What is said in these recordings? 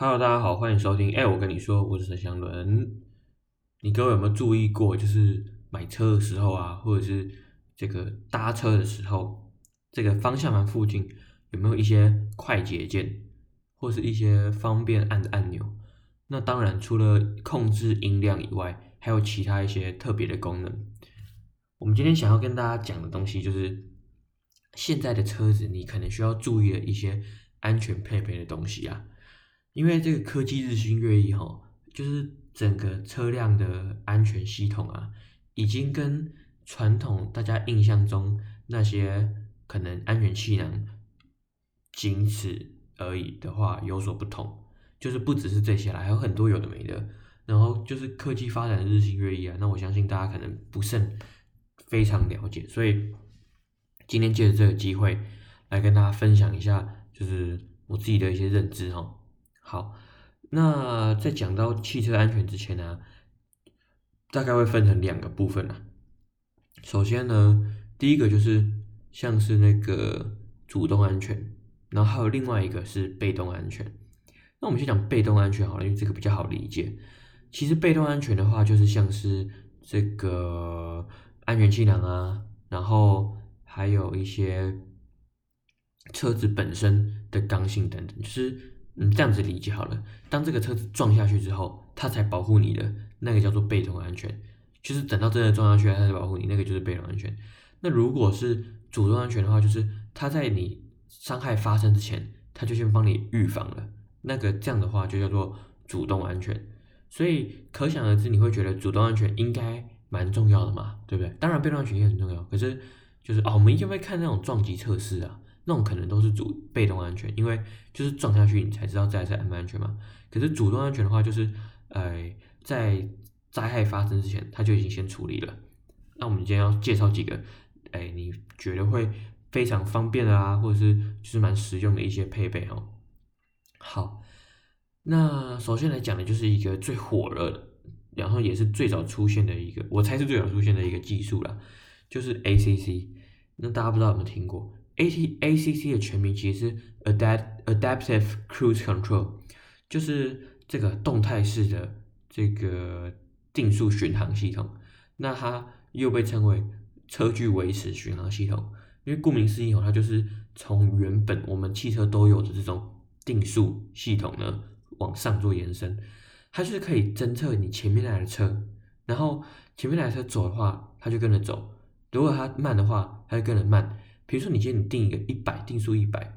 Hello，大家好，欢迎收听。哎，我跟你说，我是陈祥伦。你各位有没有注意过，就是买车的时候啊，或者是这个搭车的时候，这个方向盘附近有没有一些快捷键，或是一些方便按的按钮？那当然，除了控制音量以外，还有其他一些特别的功能。我们今天想要跟大家讲的东西，就是现在的车子，你可能需要注意的一些安全配备的东西啊。因为这个科技日新月异哈，就是整个车辆的安全系统啊，已经跟传统大家印象中那些可能安全气囊仅此而已的话有所不同。就是不只是这些啦，还有很多有的没的。然后就是科技发展的日新月异啊，那我相信大家可能不甚非常了解，所以今天借着这个机会来跟大家分享一下，就是我自己的一些认知哈。好，那在讲到汽车安全之前呢，大概会分成两个部分啊。首先呢，第一个就是像是那个主动安全，然后还有另外一个是被动安全。那我们先讲被动安全好了，因为这个比较好理解。其实被动安全的话，就是像是这个安全气囊啊，然后还有一些车子本身的刚性等等，就是。嗯，这样子理解好了。当这个车子撞下去之后，它才保护你的，那个叫做被动安全。就是等到真的撞下去，它才保护你，那个就是被动安全。那如果是主动安全的话，就是它在你伤害发生之前，它就先帮你预防了。那个这样的话就叫做主动安全。所以可想而知，你会觉得主动安全应该蛮重要的嘛，对不对？当然被动安全也很重要，可是就是哦，我们一定会看那种撞击测试啊。那种可能都是主被动安全，因为就是撞下去你才知道这台车安不安全嘛。可是主动安全的话，就是呃在灾害发生之前，他就已经先处理了。那我们今天要介绍几个，哎，你觉得会非常方便的啊，或者是就是蛮实用的一些配备哦。好，那首先来讲的就是一个最火热的，然后也是最早出现的一个，我猜是最早出现的一个技术啦，就是 ACC。那大家不知道有没有听过？A T A C C 的全名其实是 Adapt Adaptive Cruise Control，就是这个动态式的这个定速巡航系统。那它又被称为车距维持巡航系统，因为顾名思义哦，它就是从原本我们汽车都有的这种定速系统呢往上做延伸。它就是可以侦测你前面来的车，然后前面来的车走的话，它就跟着走；如果它慢的话，它就跟着慢。比如说，你今天你定一个一百，定速一百，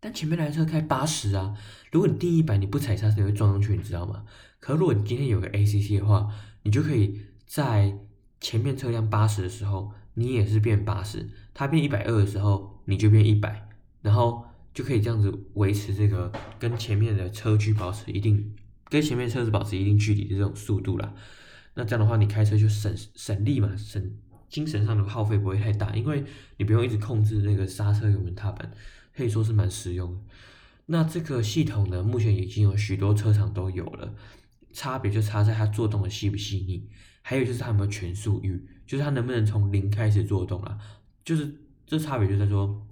但前面来的车开八十啊。如果你定一百，你不踩刹车你会撞上去，你知道吗？可如果你今天有个 ACC 的话，你就可以在前面车辆八十的时候，你也是变八十；它变一百二的时候，你就变一百，然后就可以这样子维持这个跟前面的车距保持一定，跟前面车子保持一定距离的这种速度啦。那这样的话，你开车就省省力嘛，省。精神上的耗费不会太大，因为你不用一直控制那个刹车油门踏板，可以说是蛮实用的。那这个系统呢，目前已经有许多车厂都有了，差别就差在它做动的细不细腻，还有就是它有没有全速域，就是它能不能从零开始做动啊？就是这差别就在说，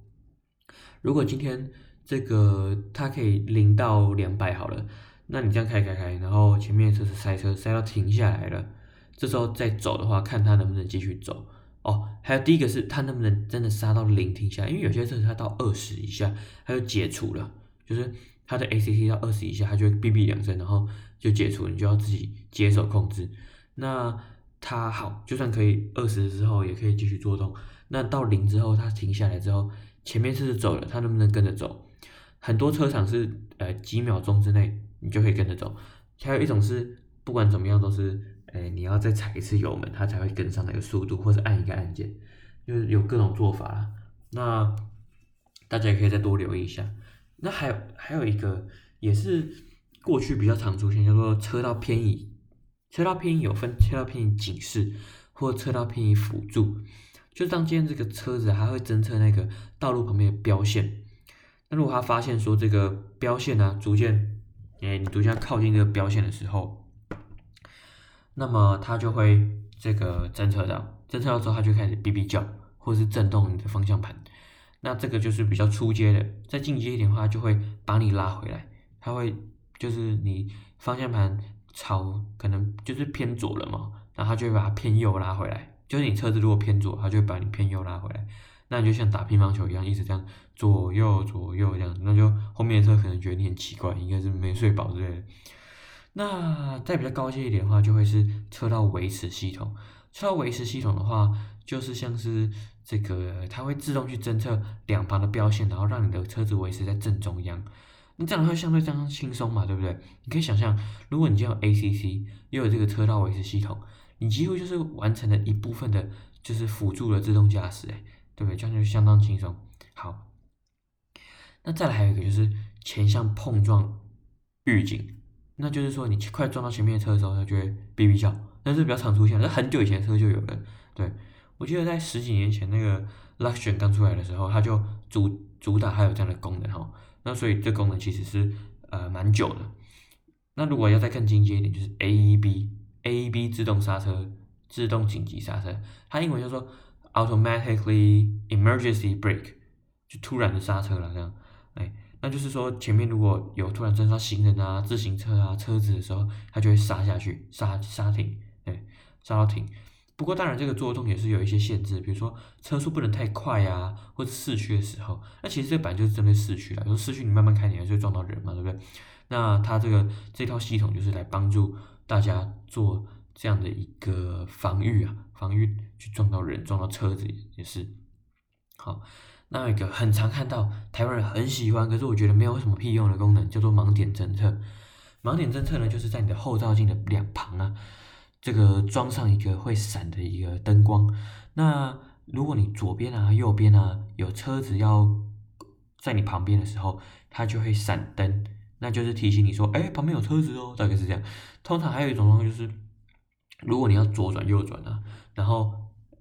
如果今天这个它可以零到两百好了，那你这样开开开，然后前面车子塞车塞到停下来了。这时候再走的话，看它能不能继续走哦。还有第一个是它能不能真的刹到零停下，因为有些车子它到二十以下它就解除了，就是它的 ACC 到二十以下它就会哔哔两声，然后就解除，你就要自己接手控制。那它好，就算可以二十之后也可以继续做动。那到零之后它停下来之后，前面车子走了，它能不能跟着走？很多车厂是呃几秒钟之内你就可以跟着走，还有一种是不管怎么样都是。哎，你要再踩一次油门，它才会跟上那个速度，或者按一个按键，就是有各种做法啦。那大家也可以再多留意一下。那还有还有一个也是过去比较常出现，叫做车道偏移。车道偏移有分车道偏移警示或车道偏移辅助，就当今天这个车子还会侦测那个道路旁边的标线。那如果他发现说这个标线呢、逐渐，哎，你逐渐靠近这个标线的时候。那么它就会这个侦测到，侦测到之后，它就开始哔哔叫，或者是震动你的方向盘。那这个就是比较初阶的，再进阶一点的话，就会把你拉回来，它会就是你方向盘朝可能就是偏左了嘛，然后它就会把它偏右拉回来。就是你车子如果偏左，它就会把你偏右拉回来。那你就像打乒乓球一样，一直这样左右左右这样，那就后面的车可能觉得你很奇怪，应该是没睡饱之类的。那再比较高阶一点的话，就会是车道维持系统。车道维持系统的话，就是像是这个，它会自动去侦测两旁的标线，然后让你的车子维持在正中央。那这样的话相对这样轻松嘛，对不对？你可以想象，如果你就有 ACC，又有这个车道维持系统，你几乎就是完成了一部分的，就是辅助的自动驾驶，哎。对不对？这样就相当轻松。好，那再来还有一个就是前向碰撞预警，那就是说你快撞到前面的车的时候，它就会哔哔叫。但是比较常出现，那很久以前车就有了。对，我记得在十几年前那个 Luxion 刚出来的时候，它就主主打还有这样的功能哈。那所以这功能其实是呃蛮久的。那如果要再更进阶一点，就是 AEB AEB 自动刹车、自动紧急刹车，它英文叫做。Automatically emergency brake，就突然的刹车了，这样，哎，那就是说前面如果有突然撞到行人啊、自行车啊、车子的时候，它就会刹下去，刹刹停，哎，刹到停。不过当然这个作动也是有一些限制，比如说车速不能太快啊，或者市区的时候，那其实这本来就是针对市区啦，有时候市区你慢慢开，你还是会撞到人嘛，对不对？那它这个这套系统就是来帮助大家做。这样的一个防御啊，防御去撞到人、撞到车子也是好。那一个很常看到台湾人很喜欢，可是我觉得没有什么屁用的功能，叫做盲点侦测。盲点侦测呢，就是在你的后照镜的两旁啊，这个装上一个会闪的一个灯光。那如果你左边啊、右边啊有车子要在你旁边的时候，它就会闪灯，那就是提醒你说，哎，旁边有车子哦，大概是这样。通常还有一种东西就是。如果你要左转右转啊，然后，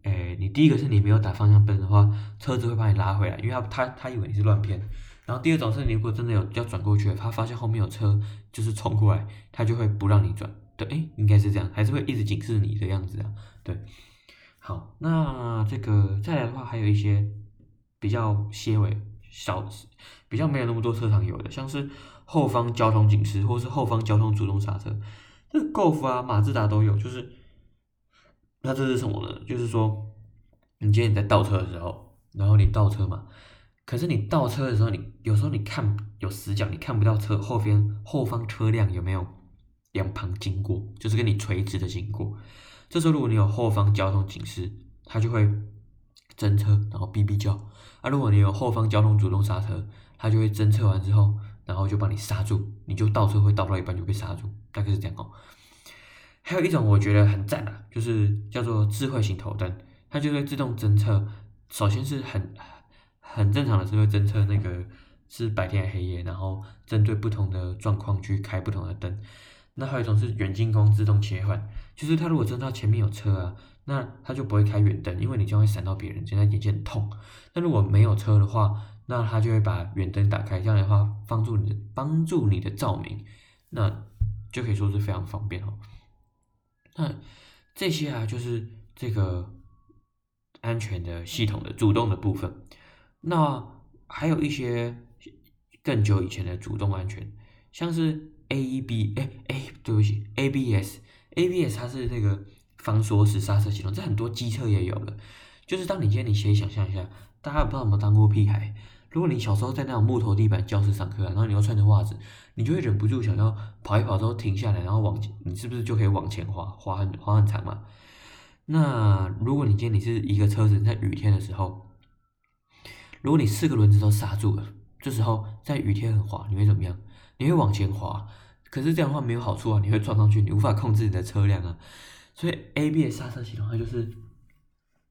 诶，你第一个是你没有打方向灯的话，车子会把你拉回来，因为他他他以为你是乱偏。然后第二种是你如果真的有要转过去，他发现后面有车就是冲过来，他就会不让你转。对，诶，应该是这样，还是会一直警示你的样子啊。对，好，那这个再来的话，还有一些比较些微小，比较没有那么多车厂有的，像是后方交通警示，或是后方交通主动刹车。这个 Golf 啊，马自达都有，就是，那这是什么呢？就是说，你今天你在倒车的时候，然后你倒车嘛，可是你倒车的时候，你有时候你看有死角，你看不到车后边后方车辆有没有两旁经过，就是跟你垂直的经过。这时候如果你有后方交通警示，它就会侦测，然后哔哔叫。啊，如果你有后方交通主动刹车，它就会侦测完之后。然后就帮你刹住，你就倒车会倒到一半就被刹住，大概是这样哦。还有一种我觉得很赞的，就是叫做智慧型头灯，它就会自动侦测。首先是很很正常的，是会侦测那个是白天黑夜，然后针对不同的状况去开不同的灯。那还有一种是远近光自动切换，就是它如果侦测前面有车啊，那它就不会开远灯，因为你将会闪到别人，现在眼睛很痛。那如果没有车的话，那它就会把远灯打开，这样的话帮助你的帮助你的照明，那就可以说是非常方便哦。那这些啊，就是这个安全的系统的主动的部分。那还有一些更久以前的主动安全，像是 AEB，哎哎，对不起，ABS，ABS 它是那个防锁死刹车系统，这很多机车也有的。就是当你今天你先想象一下，大家不知道有没有当过屁孩？如果你小时候在那种木头地板教室上课，然后你要穿着袜子，你就会忍不住想要跑一跑之后停下来，然后往，你是不是就可以往前滑，滑很滑很长嘛？那如果你今天你是一个车子在雨天的时候，如果你四个轮子都刹住了，这时候在雨天很滑，你会怎么样？你会往前滑，可是这样的话没有好处啊，你会撞上去，你无法控制你的车辆啊。所以 ABS 刹车系统它就是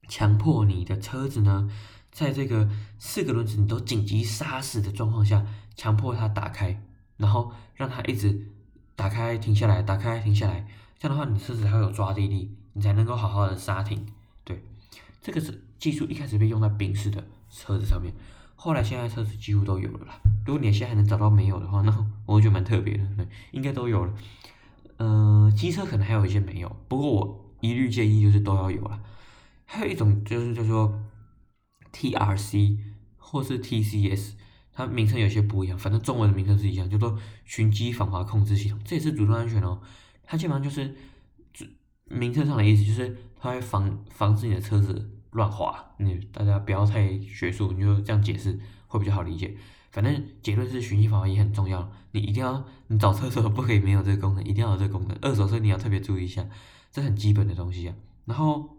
强迫你的车子呢。在这个四个轮子你都紧急刹死的状况下，强迫它打开，然后让它一直打开停下来，打开停下来，这样的话你车子才会有抓地力，你才能够好好的刹停。对，这个是技术一开始被用在宾士的车子上面，后来现在车子几乎都有了啦。如果你现在还能找到没有的话，那我觉得蛮特别的，应该都有了。嗯、机车可能还有一些没有，不过我一律建议就是都要有了。还有一种就是叫做。TRC 或是 TCS，它名称有些不一样，反正中文的名称是一样，叫做循迹防滑控制系统，这也是主动安全哦。它基本上就是名称上的意思，就是它会防防止你的车子乱滑。你大家不要太学术，你就这样解释会比较好理解。反正结论是循迹防滑也很重要，你一定要你找车的时候不可以没有这个功能，一定要有这个功能。二手车你要特别注意一下，这很基本的东西啊。然后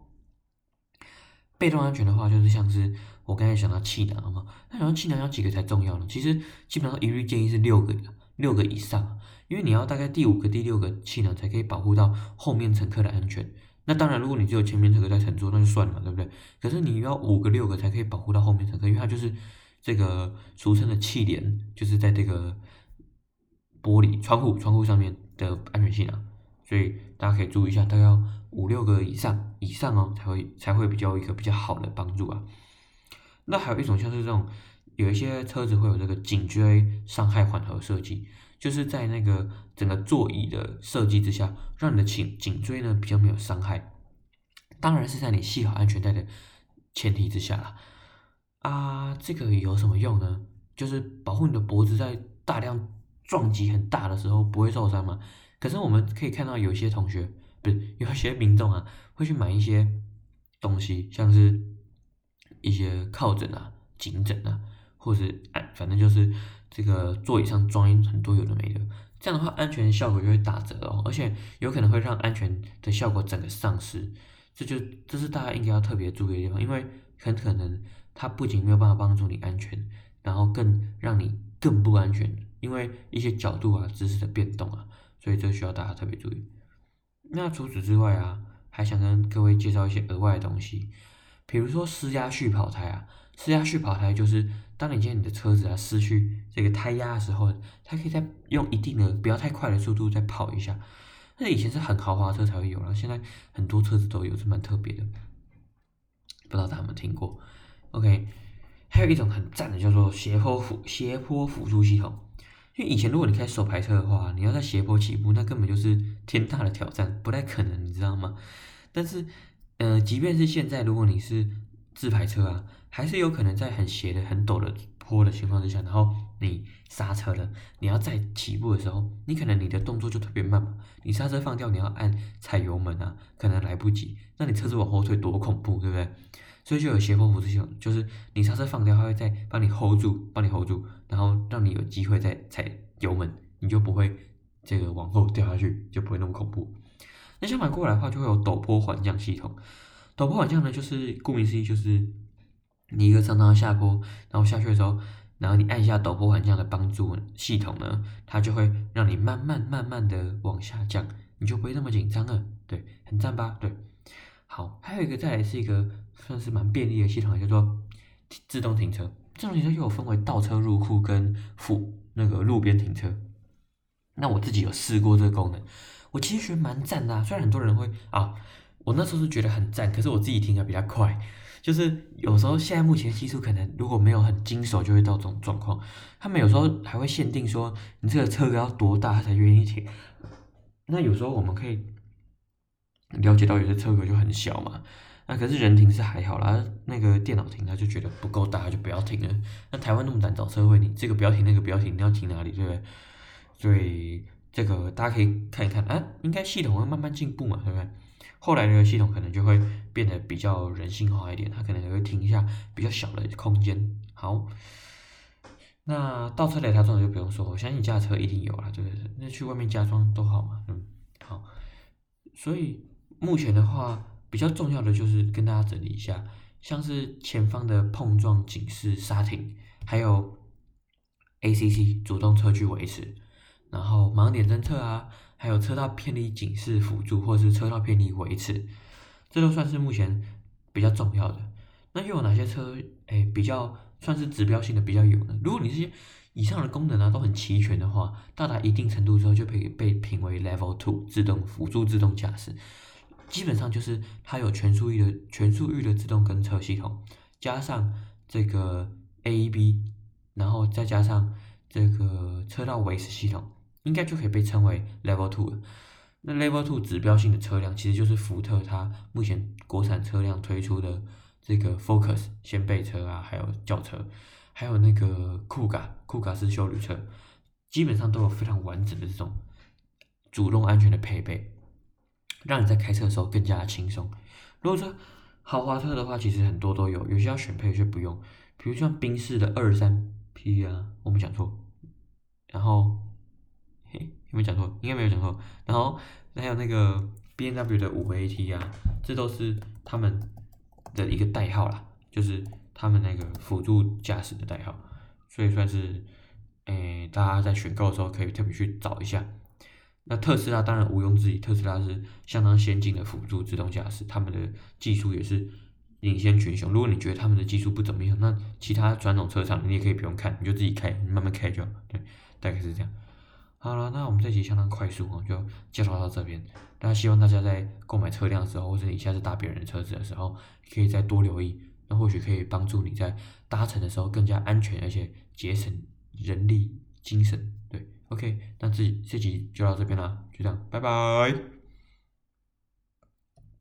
被动安全的话，就是像是。我刚才想到气囊嘛，那想到气囊要几个才重要呢？其实基本上一律建议是六个，六个以上，因为你要大概第五个、第六个气囊才可以保护到后面乘客的安全。那当然，如果你只有前面乘客在乘坐，那就算了，对不对？可是你要五个、六个才可以保护到后面乘客，因为它就是这个俗称的气帘，就是在这个玻璃窗户、窗户上面的安全气囊，所以大家可以注意一下，大概要五六个以上以上哦，才会才会比较一个比较好的帮助啊。那还有一种像是这种，有一些车子会有这个颈椎伤害缓和设计，就是在那个整个座椅的设计之下，让你的颈颈椎呢比较没有伤害。当然是在你系好安全带的前提之下啦。啊，这个有什么用呢？就是保护你的脖子在大量撞击很大的时候不会受伤嘛。可是我们可以看到有些同学，不是有些民众啊，会去买一些东西，像是。一些靠枕啊、颈枕啊，或者安，反正就是这个座椅上装很多有的没的，这样的话安全效果就会打折哦，而且有可能会让安全的效果整个丧失。这就这是大家应该要特别注意的地方，因为很可能它不仅没有办法帮助你安全，然后更让你更不安全，因为一些角度啊、姿势的变动啊，所以这需要大家特别注意。那除此之外啊，还想跟各位介绍一些额外的东西。比如说施压续跑胎啊，施压续跑胎就是当你见你的车子啊失去这个胎压的时候，它可以再用一定的不要太快的速度再跑一下。那以前是很豪华车才会有，然后现在很多车子都有，是蛮特别的。不知道大家有没有听过？OK，还有一种很赞的叫做斜坡辅斜坡辅助系统。因为以前如果你开手排车的话，你要在斜坡起步，那根本就是天大的挑战，不太可能，你知道吗？但是呃，即便是现在，如果你是自排车啊，还是有可能在很斜的、很陡的坡的情况之下，然后你刹车了，你要再起步的时候，你可能你的动作就特别慢嘛，你刹车放掉，你要按踩油门啊，可能来不及，那你车子往后退多恐怖，对不对？所以就有斜坡辅助系统，就是你刹车放掉，它会再帮你 hold 住，帮你 hold 住，然后让你有机会再踩油门，你就不会这个往后掉下去，就不会那么恐怖。那相反过来的话，就会有陡坡缓降系统。陡坡缓降呢，就是顾名思义，就是你一个长长的下坡，然后下去的时候，然后你按一下陡坡缓降的帮助系统呢，它就会让你慢慢慢慢的往下降，你就不会那么紧张了。对，很赞吧？对。好，还有一个再来是一个算是蛮便利的系统，叫做自动停车。自动停车又有分为倒车入库跟辅那个路边停车。那我自己有试过这个功能。我其实觉得蛮赞的啊，虽然很多人会啊，我那时候是觉得很赞，可是我自己停起来比较快，就是有时候现在目前技术可能如果没有很经手，就会到这种状况。他们有时候还会限定说，你这个车格要多大他才愿意停。那有时候我们可以了解到有些车格就很小嘛，那可是人停是还好啦，那个电脑停他就觉得不够大，就不要停了。那台湾那么难找车位，你这个不要停，那个不要停，你要停哪里，对不对？所以。这个大家可以看一看啊，应该系统会慢慢进步嘛，对不对？后来的系统可能就会变得比较人性化一点，它可能也会停一下比较小的空间。好，那倒车雷达装就不用说，我相信你家车一定有了，对不对？那去外面加装都好嘛，嗯，好。所以目前的话，比较重要的就是跟大家整理一下，像是前方的碰撞警示刹停，还有 ACC 主动车距维持。然后盲点侦测啊，还有车道偏离警示辅助，或是车道偏离维持，这都算是目前比较重要的。那又有哪些车，哎，比较算是指标性的比较有呢？如果你这些以上的功能啊都很齐全的话，到达一定程度之后就可以被评为 Level Two 自动辅助自动驾驶。基本上就是它有全速域的全速域的自动跟车系统，加上这个 AEB，然后再加上这个车道维持系统。应该就可以被称为 Level Two 了。那 Level Two 指标性的车辆其实就是福特它目前国产车辆推出的这个 Focus 掀背车啊，还有轿车，还有那个酷卡，酷卡式休旅车，基本上都有非常完整的这种主动安全的配备，让你在开车的时候更加轻松。如果说豪华车的话，其实很多都有，有些要选配，有些不用。比如像宾士的二三 P 啊，我没讲错。然后，嘿，有没有讲错？应该没有讲错。然后还有那个 BMW 的五 AT 啊，这都是他们的一个代号啦，就是。他们那个辅助驾驶的代号，所以算是，诶，大家在选购的时候可以特别去找一下。那特斯拉当然毋庸置疑，特斯拉是相当先进的辅助自动驾驶，他们的技术也是领先群雄。如果你觉得他们的技术不怎么样，那其他传统车厂你也可以不用看，你就自己开，你慢慢开就好。对，大概是这样。好了，那我们这集相当快速哦，就介绍到这边。那希望大家在购买车辆的时候，或者你下次搭别人的车子的时候，可以再多留意。那或许可以帮助你在搭乘的时候更加安全，而且节省人力、精神。对，OK，那这这集就到这边了，就这样，拜拜。